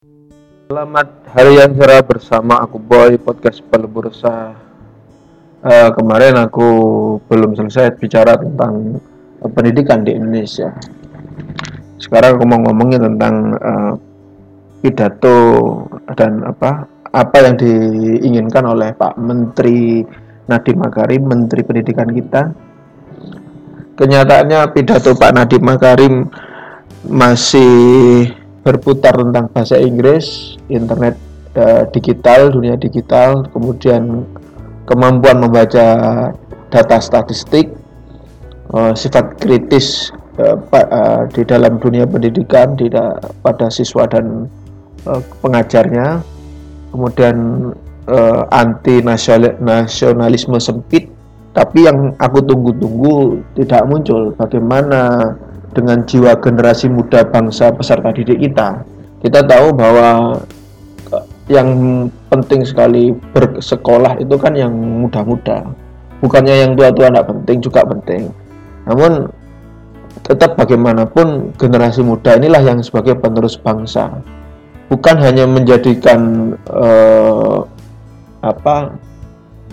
Selamat hari yang cerah bersama aku Boy podcast Bursa. Uh, kemarin aku belum selesai bicara tentang uh, pendidikan di Indonesia. Sekarang aku mau ngomongin tentang uh, pidato dan apa apa yang diinginkan oleh Pak Menteri Nadiem Makarim, Menteri Pendidikan kita. Kenyataannya pidato Pak Nadiem Makarim masih berputar tentang bahasa Inggris, internet uh, digital, dunia digital, kemudian kemampuan membaca data statistik, uh, sifat kritis uh, uh, di dalam dunia pendidikan di pada siswa dan uh, pengajarnya, kemudian uh, anti nasionalisme sempit, tapi yang aku tunggu-tunggu tidak muncul. Bagaimana dengan jiwa generasi muda bangsa peserta didik kita. Kita tahu bahwa eh, yang penting sekali bersekolah itu kan yang muda-muda. Bukannya yang tua-tua tidak penting, juga penting. Namun tetap bagaimanapun generasi muda inilah yang sebagai penerus bangsa. Bukan hanya menjadikan uh, apa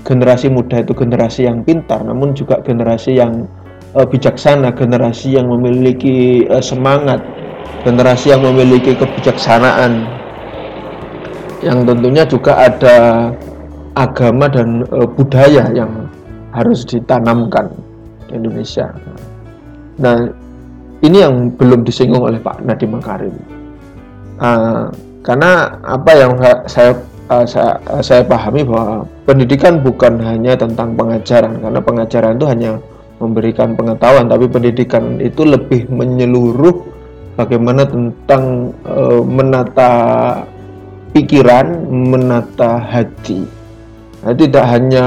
generasi muda itu generasi yang pintar, namun juga generasi yang uh, bijaksana, generasi yang memiliki uh, semangat, generasi yang memiliki kebijaksanaan, yang tentunya juga ada agama dan uh, budaya yang harus ditanamkan di Indonesia. Nah, ini yang belum disinggung oleh Pak Nadiem Makarim. Uh, karena apa yang saya uh, saya, uh, saya pahami bahwa pendidikan bukan hanya tentang pengajaran, karena pengajaran itu hanya memberikan pengetahuan tapi pendidikan itu lebih menyeluruh bagaimana tentang e, menata pikiran, menata hati. Nah, tidak hanya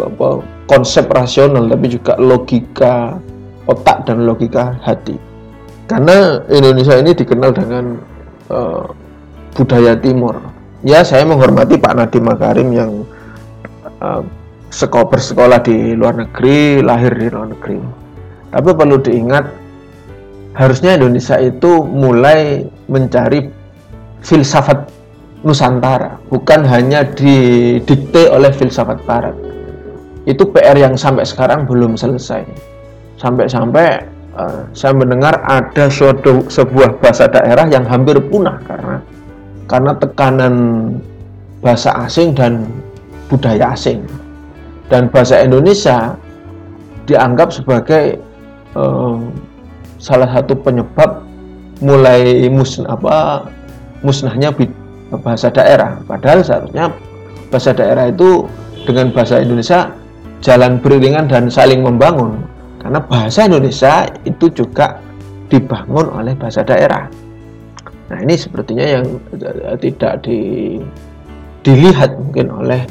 apa, konsep rasional tapi juga logika otak dan logika hati. Karena Indonesia ini dikenal dengan e, budaya timur. Ya, saya menghormati Pak Nadiem Makarim yang e, sekolah bersekolah di luar negeri, lahir di luar negeri. Tapi perlu diingat, harusnya Indonesia itu mulai mencari filsafat Nusantara, bukan hanya didikte oleh filsafat Barat. Itu PR yang sampai sekarang belum selesai. Sampai-sampai uh, saya mendengar ada suatu sebuah bahasa daerah yang hampir punah karena karena tekanan bahasa asing dan budaya asing dan bahasa Indonesia dianggap sebagai uh, salah satu penyebab mulai musnah apa musnahnya bahasa daerah. Padahal seharusnya bahasa daerah itu dengan bahasa Indonesia jalan beriringan dan saling membangun. Karena bahasa Indonesia itu juga dibangun oleh bahasa daerah. Nah ini sepertinya yang eh, tidak di, dilihat mungkin oleh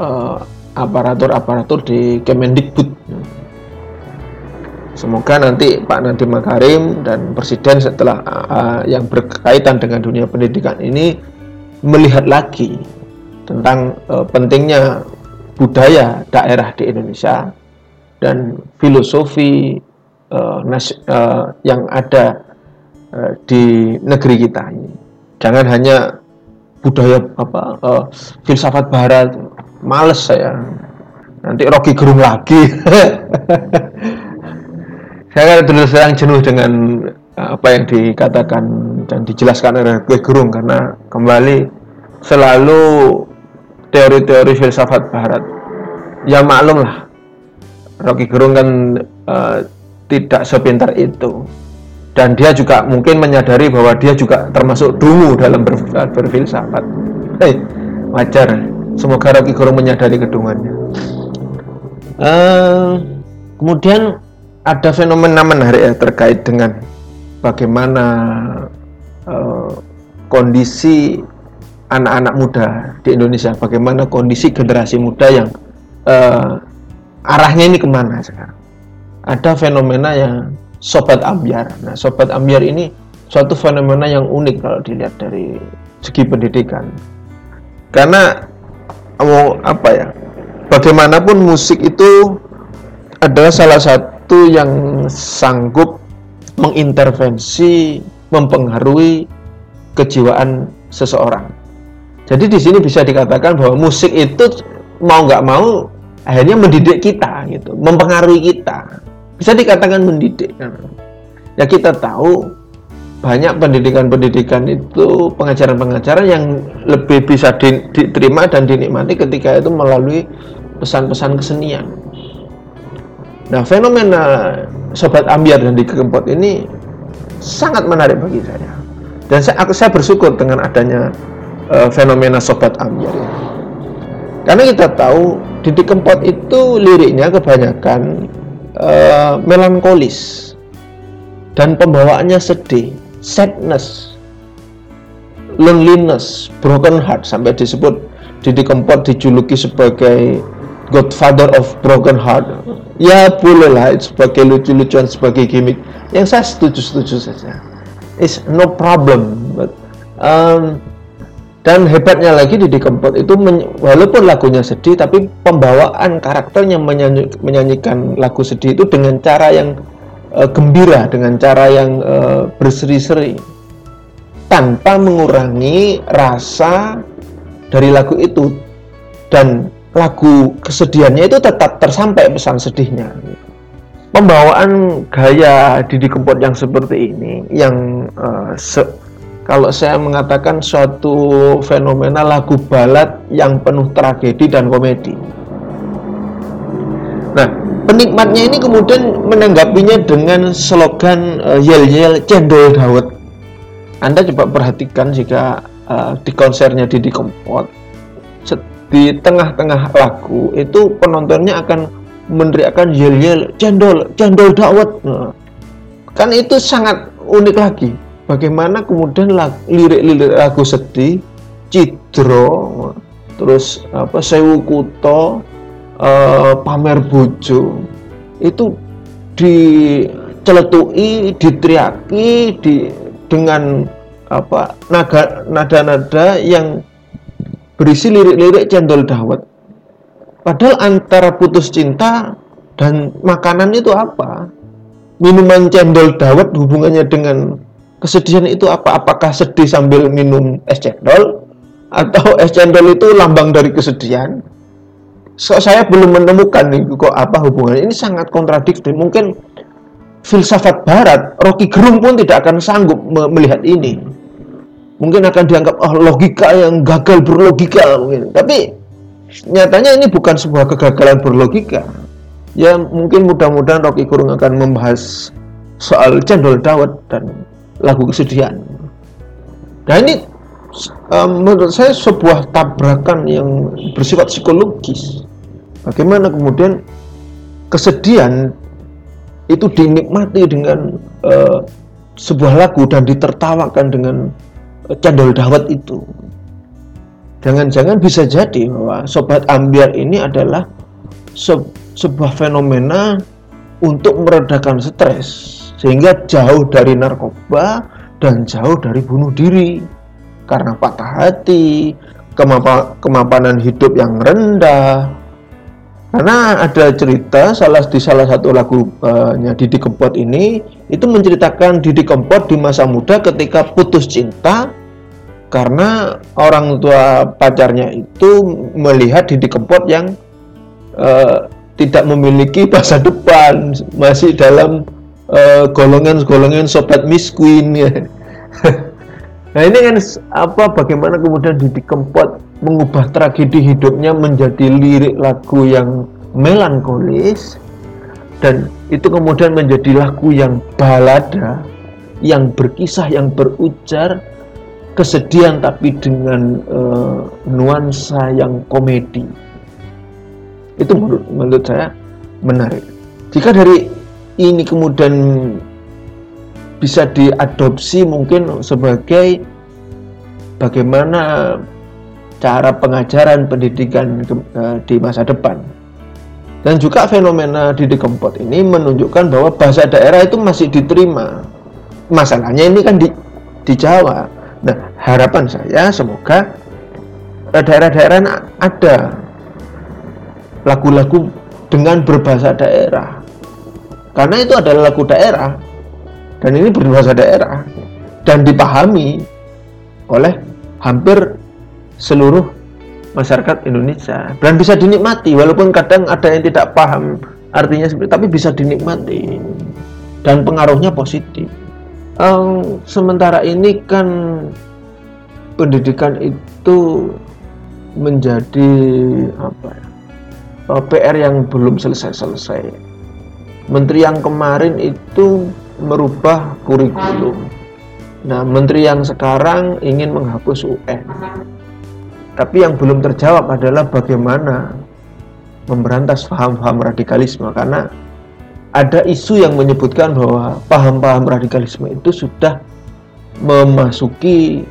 uh, aparatur-aparatur di Kemendikbud. Semoga nanti Pak Nadiem Makarim dan Presiden setelah uh, yang berkaitan dengan dunia pendidikan ini melihat lagi tentang uh, pentingnya budaya daerah di Indonesia dan filosofi uh, nas, uh, yang ada uh, di negeri kita ini. Jangan hanya budaya apa uh, filsafat barat males saya. Nanti Rocky Gerung lagi. Saya kan terus terang jenuh dengan eh, apa yang dikatakan dan dijelaskan oleh Rocky Gerung karena kembali selalu teori-teori filsafat barat. Ya maklum lah. Rocky Gerung kan uh, tidak sepintar itu. Dan dia juga mungkin menyadari bahwa dia juga termasuk dungu dalam berfilsafat. Hey, wajar Semoga Rocky Gerung menyadari kedungannya. Uh, kemudian ada fenomena menarik ya terkait dengan bagaimana uh, kondisi anak-anak muda di Indonesia, bagaimana kondisi generasi muda yang uh, arahnya ini ke mana sekarang. Ada fenomena yang sobat ambiar. Nah, sobat ambiar ini suatu fenomena yang unik kalau dilihat dari segi pendidikan. Karena mau apa ya bagaimanapun musik itu adalah salah satu yang sanggup mengintervensi mempengaruhi kejiwaan seseorang. Jadi di sini bisa dikatakan bahwa musik itu mau nggak mau akhirnya mendidik kita gitu, mempengaruhi kita. Bisa dikatakan mendidik. Ya kita tahu banyak pendidikan-pendidikan itu pengajaran-pengajaran yang lebih bisa diterima dan dinikmati ketika itu melalui pesan-pesan kesenian. Nah, fenomena sobat ambiar dan dikempot ini sangat menarik bagi saya. Dan saya, saya bersyukur dengan adanya uh, fenomena sobat ambiar ini. Karena kita tahu Didi itu liriknya kebanyakan uh, melankolis dan pembawaannya sedih, sadness, loneliness, broken heart sampai disebut Didi Kempot dijuluki sebagai Godfather of Broken Heart. Ya boleh lah sebagai lucu-lucuan sebagai gimmick. Yang saya setuju-setuju saja. It's no problem. But, um, dan hebatnya lagi di Kempot itu walaupun lagunya sedih tapi pembawaan karakternya menyanyi, menyanyikan lagu sedih itu dengan cara yang uh, gembira, dengan cara yang uh, berseri-seri tanpa mengurangi rasa dari lagu itu dan lagu kesedihannya itu tetap tersampai pesan sedihnya. Pembawaan gaya Didi Kempot yang seperti ini yang uh, se kalau saya mengatakan suatu fenomena lagu balad yang penuh tragedi dan komedi. Nah, penikmatnya ini kemudian menanggapinya dengan slogan uh, yel-yel cendol dawet. Anda coba perhatikan jika uh, di konsernya Didi Kempot di tengah-tengah lagu itu penontonnya akan meneriakkan yel-yel cendol, cendol dawet. Nah, kan itu sangat unik lagi bagaimana kemudian lirik-lirik lagu sedih Cidro terus apa Sewu Kuto uh, Pamer Bojo itu diceletui diteriaki di dengan apa naga nada-nada yang berisi lirik-lirik cendol dawet padahal antara putus cinta dan makanan itu apa minuman cendol dawet hubungannya dengan kesedihan itu apa? Apakah sedih sambil minum es cendol atau es cendol itu lambang dari kesedihan? So, saya belum menemukan nih kok apa hubungannya. Ini sangat kontradiktif. Mungkin filsafat barat, Rocky Gerung pun tidak akan sanggup me melihat ini. Mungkin akan dianggap oh logika yang gagal berlogika mungkin. Tapi nyatanya ini bukan sebuah kegagalan berlogika. Ya mungkin mudah-mudahan Rocky Gerung akan membahas soal cendol dawet dan lagu kesedihan. Nah ini menurut saya sebuah tabrakan yang bersifat psikologis. Bagaimana kemudian kesedihan itu dinikmati dengan uh, sebuah lagu dan ditertawakan dengan uh, candol dawet itu. Jangan-jangan bisa jadi bahwa sobat ambiar ini adalah se sebuah fenomena untuk meredakan stres sehingga jauh dari narkoba dan jauh dari bunuh diri karena patah hati, kemamp kemapanan hidup yang rendah. Karena ada cerita salah di salah satu lagunya Didi Kempot ini itu menceritakan Didi Kempot di masa muda ketika putus cinta karena orang tua pacarnya itu melihat Didi Kempot yang uh, tidak memiliki masa depan masih dalam eh, golongan-golongan sobat Miss Queen ya. nah ini kan apa bagaimana kemudian Didi Kempot mengubah tragedi hidupnya menjadi lirik lagu yang melankolis dan itu kemudian menjadi lagu yang balada yang berkisah yang berujar kesedihan tapi dengan uh, nuansa yang komedi. Itu menurut, menurut saya menarik. Jika dari ini kemudian bisa diadopsi mungkin sebagai bagaimana cara pengajaran pendidikan eh, di masa depan. Dan juga fenomena Didi Kempot ini menunjukkan bahwa bahasa daerah itu masih diterima. Masalahnya ini kan di, di Jawa. Nah, harapan saya semoga eh, daerah-daerah ada lagu-lagu dengan berbahasa daerah karena itu adalah lagu daerah dan ini berbahasa daerah dan dipahami oleh hampir seluruh masyarakat Indonesia dan bisa dinikmati walaupun kadang ada yang tidak paham artinya seperti tapi bisa dinikmati dan pengaruhnya positif. Um, sementara ini kan pendidikan itu menjadi apa ya, uh, PR yang belum selesai-selesai. Menteri yang kemarin itu merubah kurikulum. Nah, menteri yang sekarang ingin menghapus UN. Tapi yang belum terjawab adalah bagaimana memberantas paham-paham radikalisme karena ada isu yang menyebutkan bahwa paham-paham radikalisme itu sudah memasuki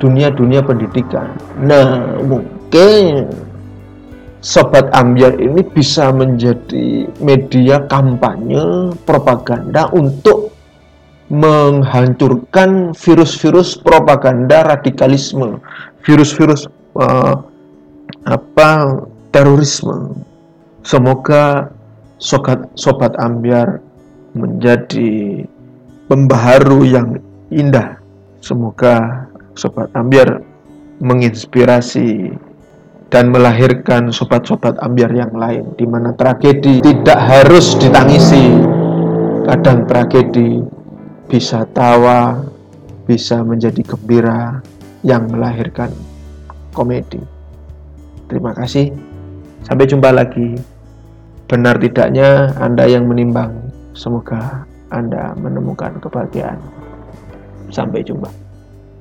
dunia-dunia pendidikan. Nah, mungkin Sobat Ambiar ini bisa menjadi media kampanye propaganda untuk menghancurkan virus-virus propaganda radikalisme, virus-virus uh, apa terorisme. Semoga sobat sobat ambiar menjadi pembaharu yang indah. Semoga sobat ambiar menginspirasi dan melahirkan sobat-sobat ambiar yang lain di mana tragedi tidak harus ditangisi. Kadang tragedi bisa tawa, bisa menjadi gembira yang melahirkan komedi. Terima kasih. Sampai jumpa lagi. Benar tidaknya Anda yang menimbang. Semoga Anda menemukan kebahagiaan. Sampai jumpa.